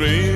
Shalom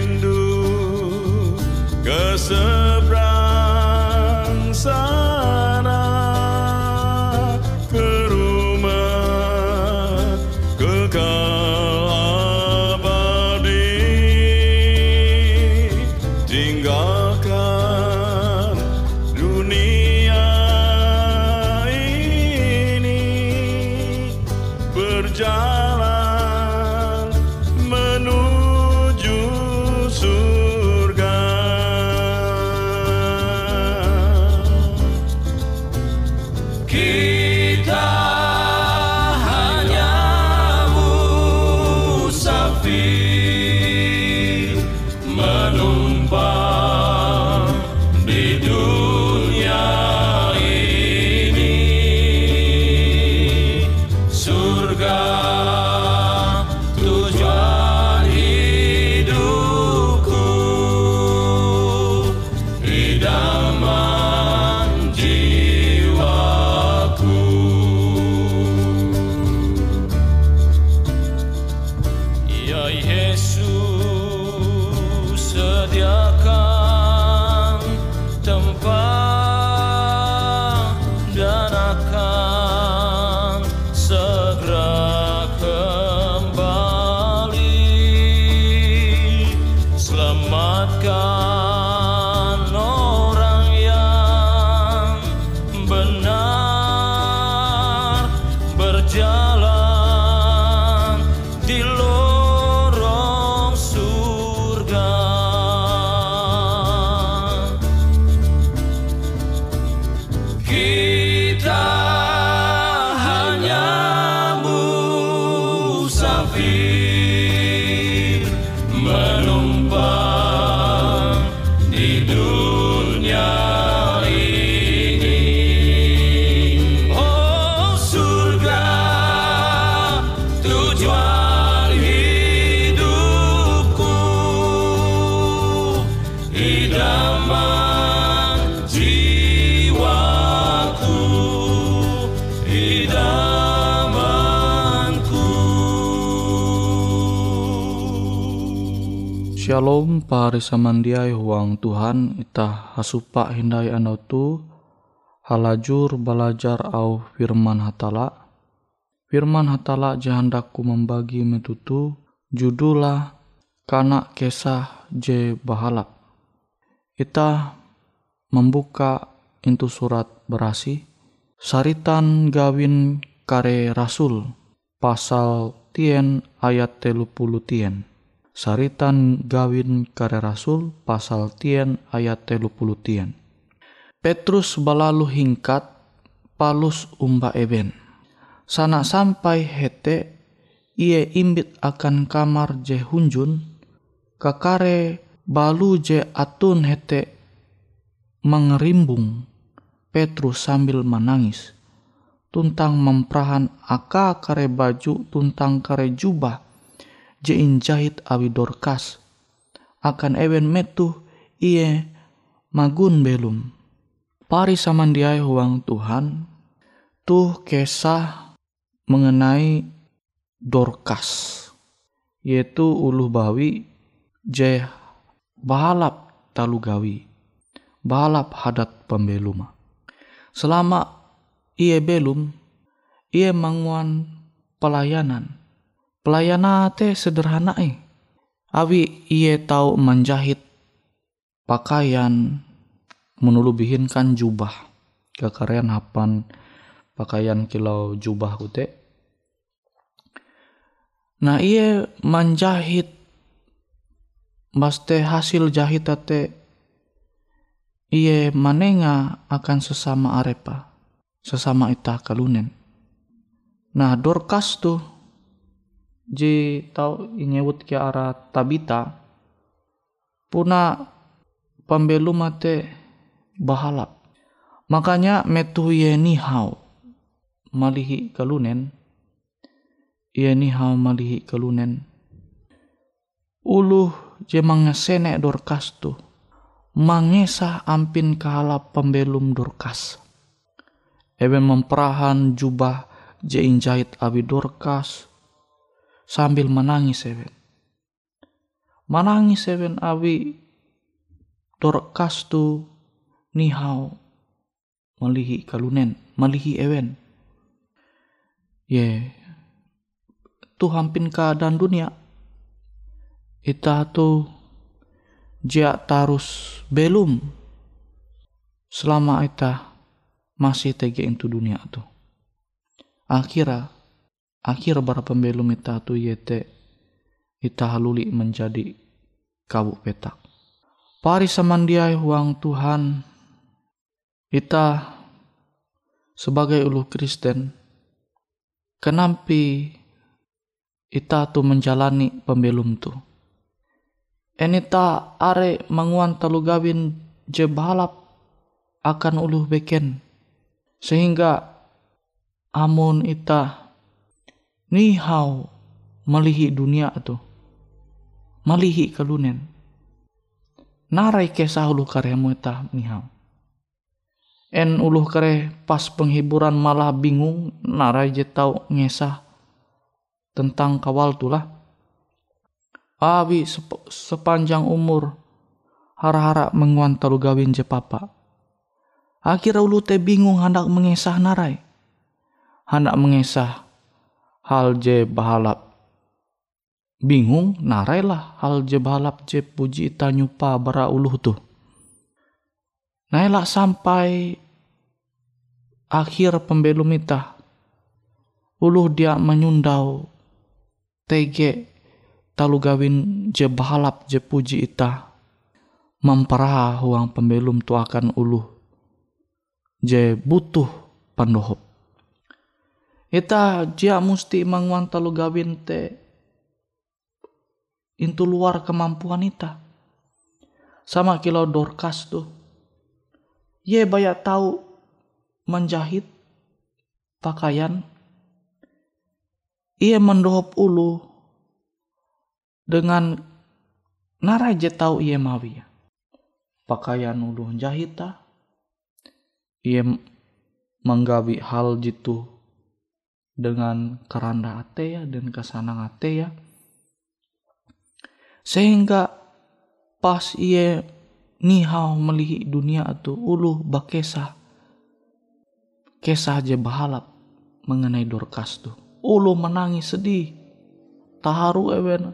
pari samandiai huang Tuhan ita hasupa hindai andau tu halajur belajar au firman hatala. Firman hatala jahandaku membagi metutu judulah kanak kesah je bahala ita membuka into surat berasi saritan gawin kare rasul pasal tien ayat telu puluh tien Saritan gawin kare rasul pasal tien ayat telu puluh tien. Petrus balalu hingkat palus umba eben. Sana sampai hete ia imbit akan kamar je hunjun kakare balu je atun hete mengerimbung Petrus sambil menangis tuntang memperahan aka kare baju tuntang kare jubah jein jahit awi dorkas. Akan ewen metu iye magun belum. Pari samandiai huang Tuhan. Tuh kisah mengenai dorkas. Yaitu ulu bawi je balap talu gawi. Balap hadat pembeluma. Selama ia belum ia manguan pelayanan pelayanan teh sederhana eh. Awi ia tahu menjahit pakaian menulubihinkan jubah. Kekarian hapan pakaian kilau jubah kute nah ia menjahit Baste hasil jahit ate iye manenga akan sesama arepa sesama ita kalunen. Nah Dorcas tuh ji tau inyewut ke arah Tabita. Puna pembelu mate bahalap. Makanya metu ye nihau malihi kalunen. Ye nihau malihi kalunen. Uluh je mangesene Dorcas tuh mangesah ampin kahalap pembelum Dorcas Eben memperahan jubah jein jahit abi dorkas sambil menangis Eben. Menangis Eben abi dorkas tu nihau melihi kalunen, melihi Ewen. Ye, tu hampin keadaan dunia. Ita tu jia tarus belum selama ita masih tege itu dunia tu. Akhirnya, akhir bara pembelum ita tu yete ita haluli menjadi kabuk petak. Pari samandiai huang Tuhan, ita sebagai ulu Kristen, kenampi ita tu menjalani pembelum tu. Enita are manguan talu gawin je balap akan ulu beken sehingga amun ita nihau melihi dunia tu. Melihi kalunen. Narai kesah ulu karemu ita nihau en uluh kare pas penghiburan malah bingung narai je tau ngesah tentang kawal tulah awi sep sepanjang umur hara-hara menguan talu gawin je papa. Akhirnya ulu teh bingung hendak mengesah narai. Hendak mengesah hal je bahalap. Bingung narai lah hal je bahalap je puji tanyupa bara ulu tuh. Nailah sampai akhir pembelum ita. Uluh dia menyundau tege talu gawin je bahalap je puji ita memperah huang pembelum tu akan uluh je butuh pandohop. Ita jia musti manguan talu gawin te intu luar kemampuan ita. Sama kilau Dorcas tuh. Ye banyak tahu menjahit pakaian. Ia mendohop ulu dengan naraje tahu ia mawi. Pakaian ulu jahita ia menggawi hal jitu dengan keranda ate ya dan kesanang ate ya. Sehingga pas ia nihau melihi dunia itu ulu bakesa kesah. Aja bahalap mengenai Dorcas tuh ulu menangis sedih. Taharu ewen.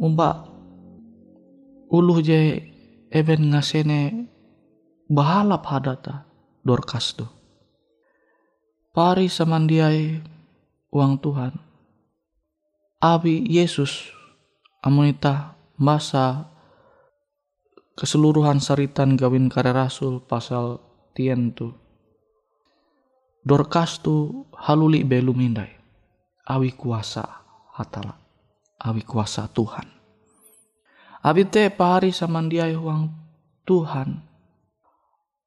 Umba ulu je even ngasene bahalap hadata Dorcas tu. Pari samandiai uang Tuhan. Abi Yesus amunita masa keseluruhan saritan gawin karya rasul pasal tien tu. Dorcas tu haluli belum indai. Awi kuasa hatala. Awi kuasa Tuhan. Abi te pari samandiai uang Tuhan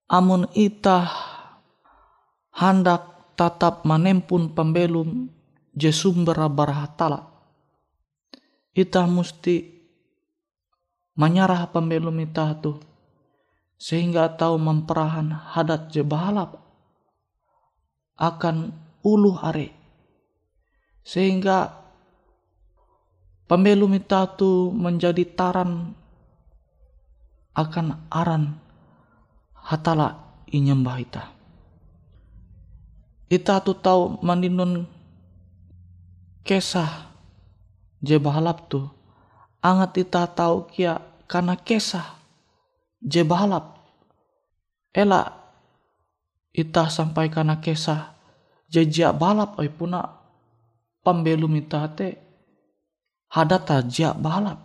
amun ita hendak tatap menempun pembelum je sumber barhatala ita mesti menyarah pembelum ita tu sehingga tahu memperahan hadat je balap akan ulu are. Sehingga pembelum ita tu menjadi taran akan aran hatala inyembah ita. Ita tu tahu mandinun kesah je bahalap tu. Angat ita tahu kia karena kesah je bahalap. Ela ita sampai karena kesah je jia balap oi puna pembelum ita te hadata jia balap.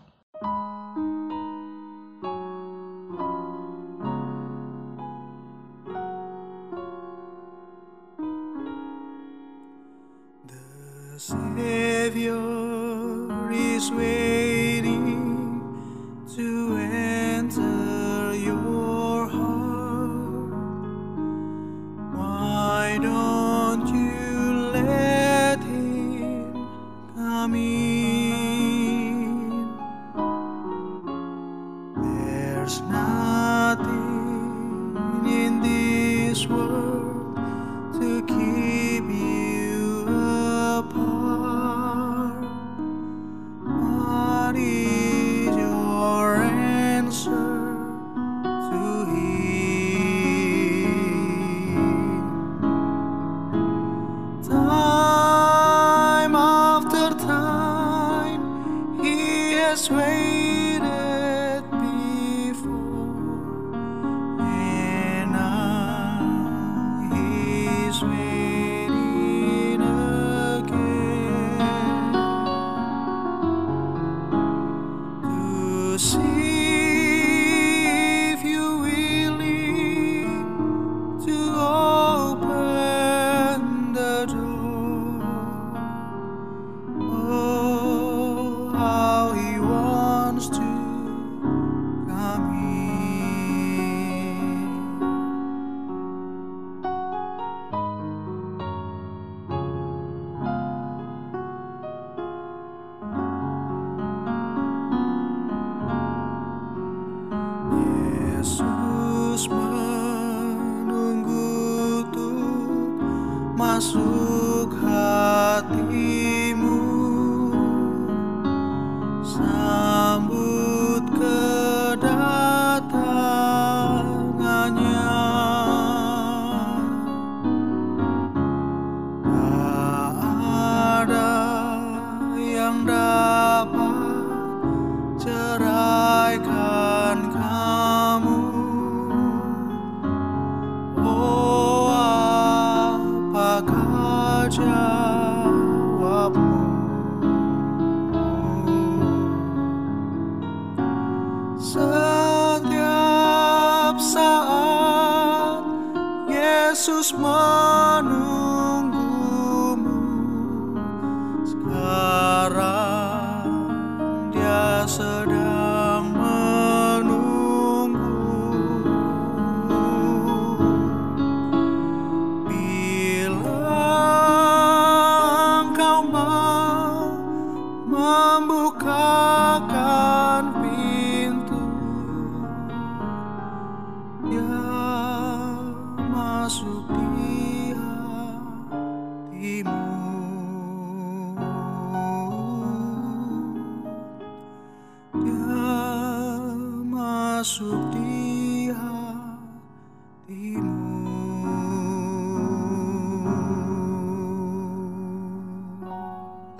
Yesus menunggumu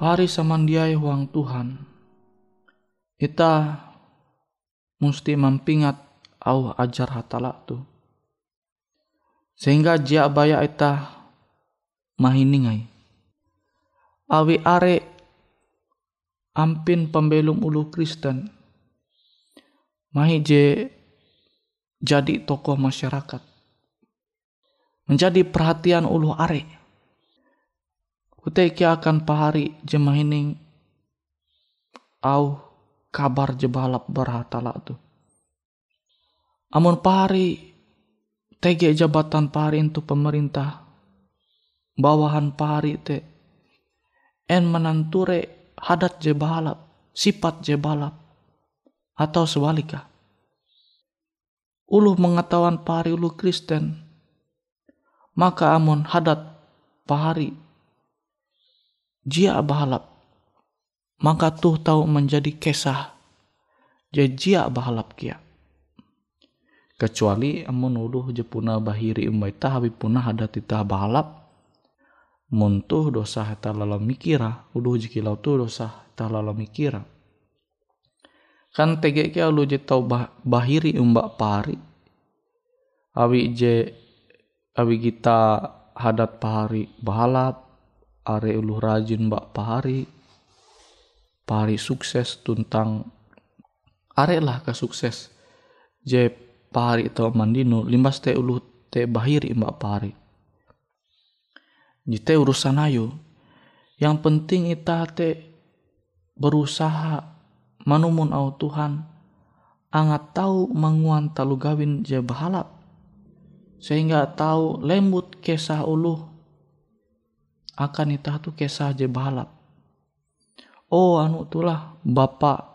Pari samandiai huang Tuhan. Ita mesti mampingat au ajar hatala tu. Sehingga jia baya ita mahiningai. Awi are ampin pembelum ulu Kristen. Mahi je jadi tokoh masyarakat. Menjadi perhatian ulu are. Kuteki akan pahari jemahining au kabar jebalap berhatala tu. Amun pahari tege jabatan pari itu pemerintah bawahan pari te en menanture hadat je balap sifat je balap atau sebaliknya uluh mengetahuan pari ulu Kristen maka amun hadat pahari jia balap maka tuh tahu menjadi kesah jia balap kia kecuali amun uluh je puna bahiri umbai habi puna hadat tita balap muntuh dosa heta lalo mikira. Uluh jikilau tu dosa heta lalo mikira. Kan tege kia ulu je tau bah, bahiri umbak pari. Awi je awi kita hadat pahari balap are ulu rajin mbak pahari pahari sukses tuntang. Are lah ke sukses. Je pahari atau mandino limbas te ulu te bahiri mbak pahari jite urusan ayo. Yang penting ita te berusaha manumun au Tuhan. Angat tahu manguan talu gawin je bahalap. Sehingga tahu lembut kesah ulu akan ita tu kesah je bahalap oh anu tulah bapak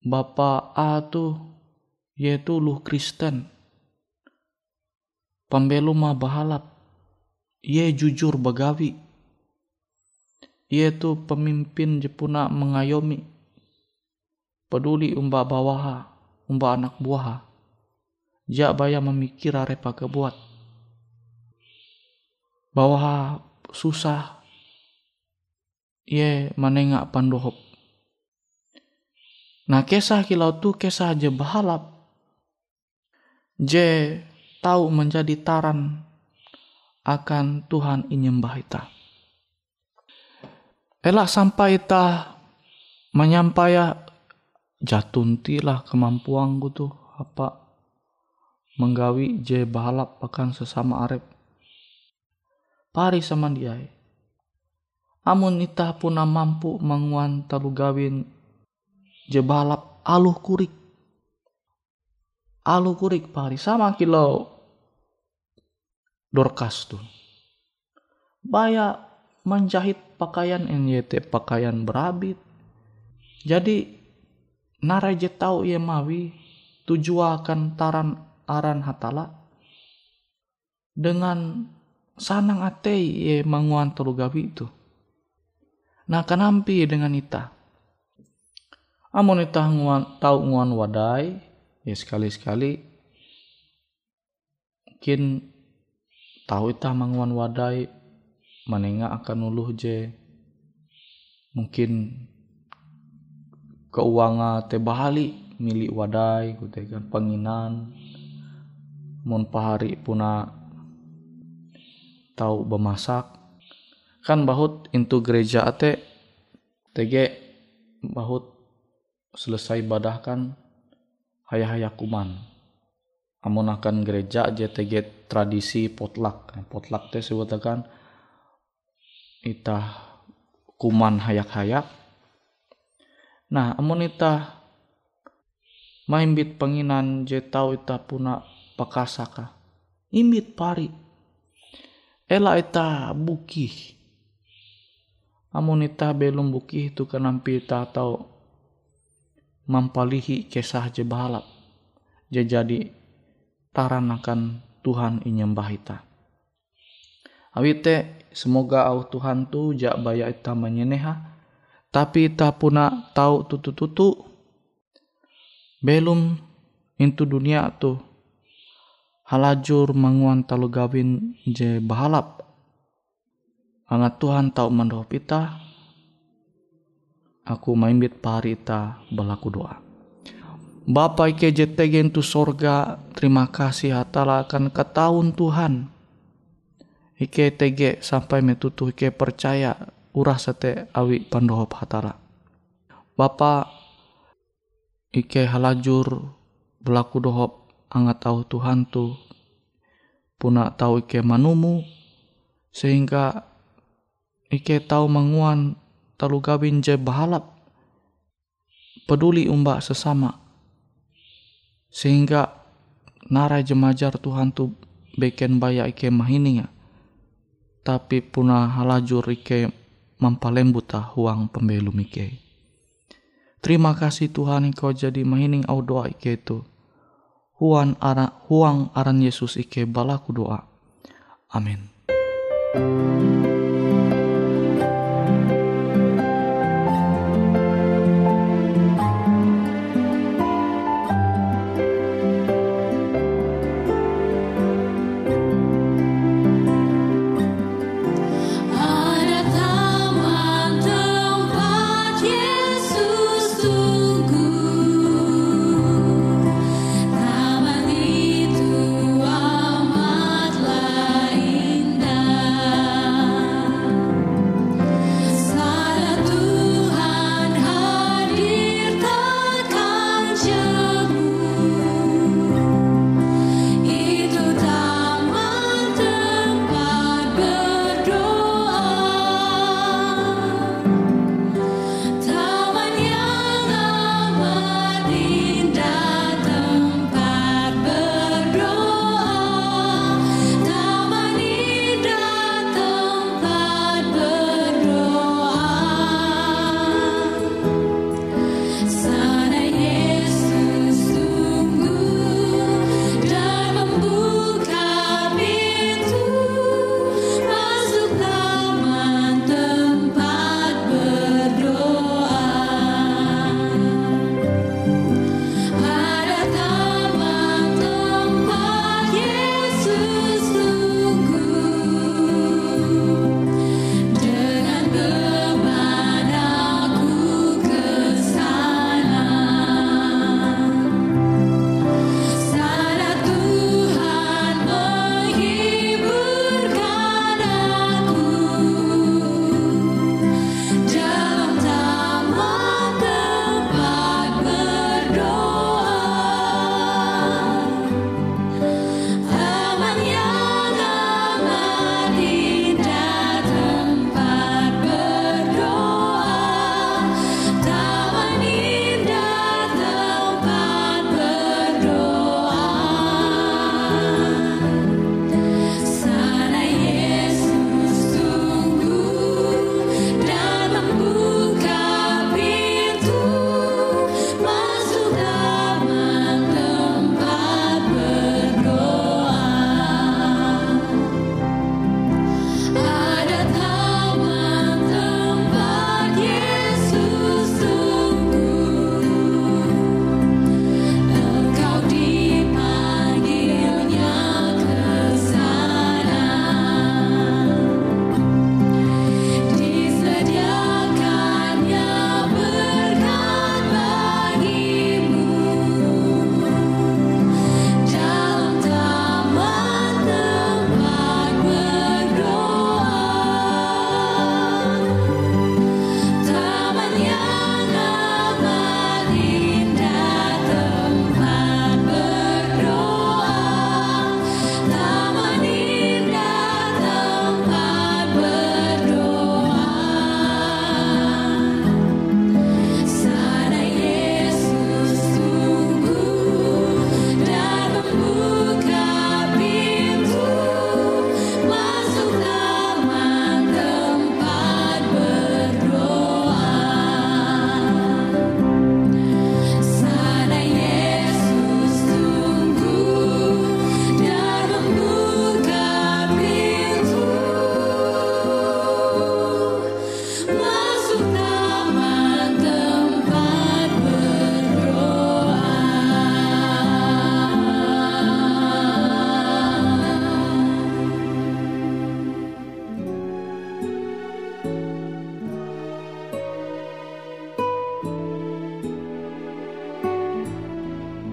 bapak A tu yaitu lu Kristen. Pembelu mah bahalap. Ia jujur bagawi. Ia tu pemimpin Jepuna mengayomi. Peduli umba bawaha, umba anak buaha. Jak baya memikir arepa kebuat. Bawaha susah. Ia menengak pandohop. Nah kisah kilau tu kisah aja bahalap J tahu menjadi taran akan Tuhan inyembah ita. Elak sampai ita menyampaikan jatuntilah kemampuan tuh apa menggawi J balap akan sesama arep. Pari sama dia. Amun ita puna mampu menguan talu gawin je balap aluh kurik. Alu kurik pari sama kilo. Dorkas tuh baya menjahit pakaian NYT pakaian berabit. Jadi naraje tahu ye mawi tujuakan taran aran hatala. Dengan sanang ate ye manguan gawi itu nah kenampi dengan ita. Amun ita nguan tau nguan wadai ya sekali-sekali. Mungkin tahu ita manguan wadai menengah akan uluh je. Mungkin keuangan te bahali milik wadai kan penginan. Mun pahari puna tahu bemasak. Kan bahut into gereja ate tege bahut selesai ibadah kan hayah-hayah kuman. Amun akan gereja JTG tradisi potluck potluck teh sebutakan itah kuman hayak-hayak. Nah amun itah maimbit penginan je tau itah puna pakasaka imbit pari ela itah bukih. Amun itah belum bukih itu kenampi itah tau mampalihi kisah je balap je jadi taranakan Tuhan inyembah ita. Awite semoga au Tuhan tu jak baya ita menyeneha tapi ita puna tahu tutu-tutu belum into dunia tu halajur manguan talu gawin je bahalap angat Tuhan tahu mandoh ita aku maimbit parita belaku doa. Bapa ike jetegen tu sorga, terima kasih hatala akan ketahun Tuhan. Ike tege sampai metutu ike percaya urah sete awi pandohop hatala. Bapa ike halajur belaku dohop angat tahu Tuhan tu punak tahu ike manumu sehingga ike tahu menguan talu gawin je bahalap peduli umbak sesama sehingga nara jemajar Tuhan tu beken bayak ike mahininya, tapi puna halajur ike mampalembuta huang pembelum ike. Terima kasih Tuhan engkau jadi mahining au doa ike itu huang aran, huang aran Yesus ike balaku doa. Amin.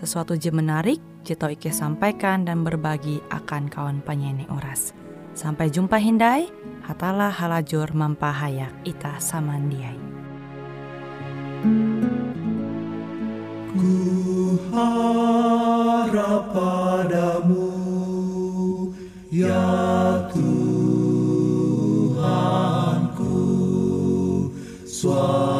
sesuatu je menarik, tau Ike sampaikan dan berbagi akan kawan penyanyi Uras. Sampai jumpa Hindai, hatalah halajur mampahayak Ita samandiai. Ku harap padamu Ya Tuhanku Suaramu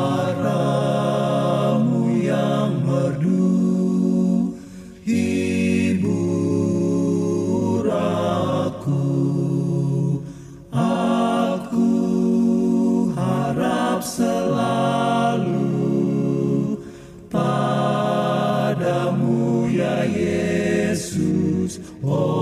Oh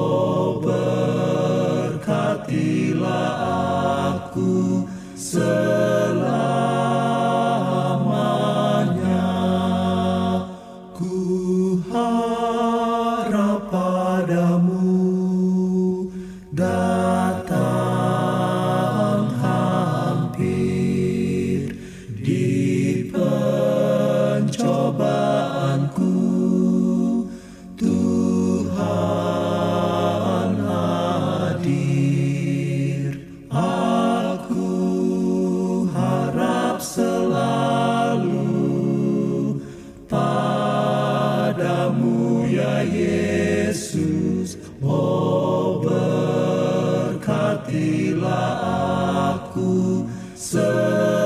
berkatilah aku selamanya